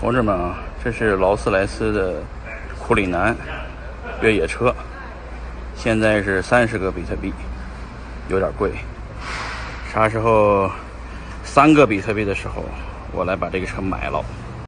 同志们啊这是劳斯莱斯的库里南越野车现在是三十个比特币有点贵。啥时候三个比特币的时候我来把这个车买了。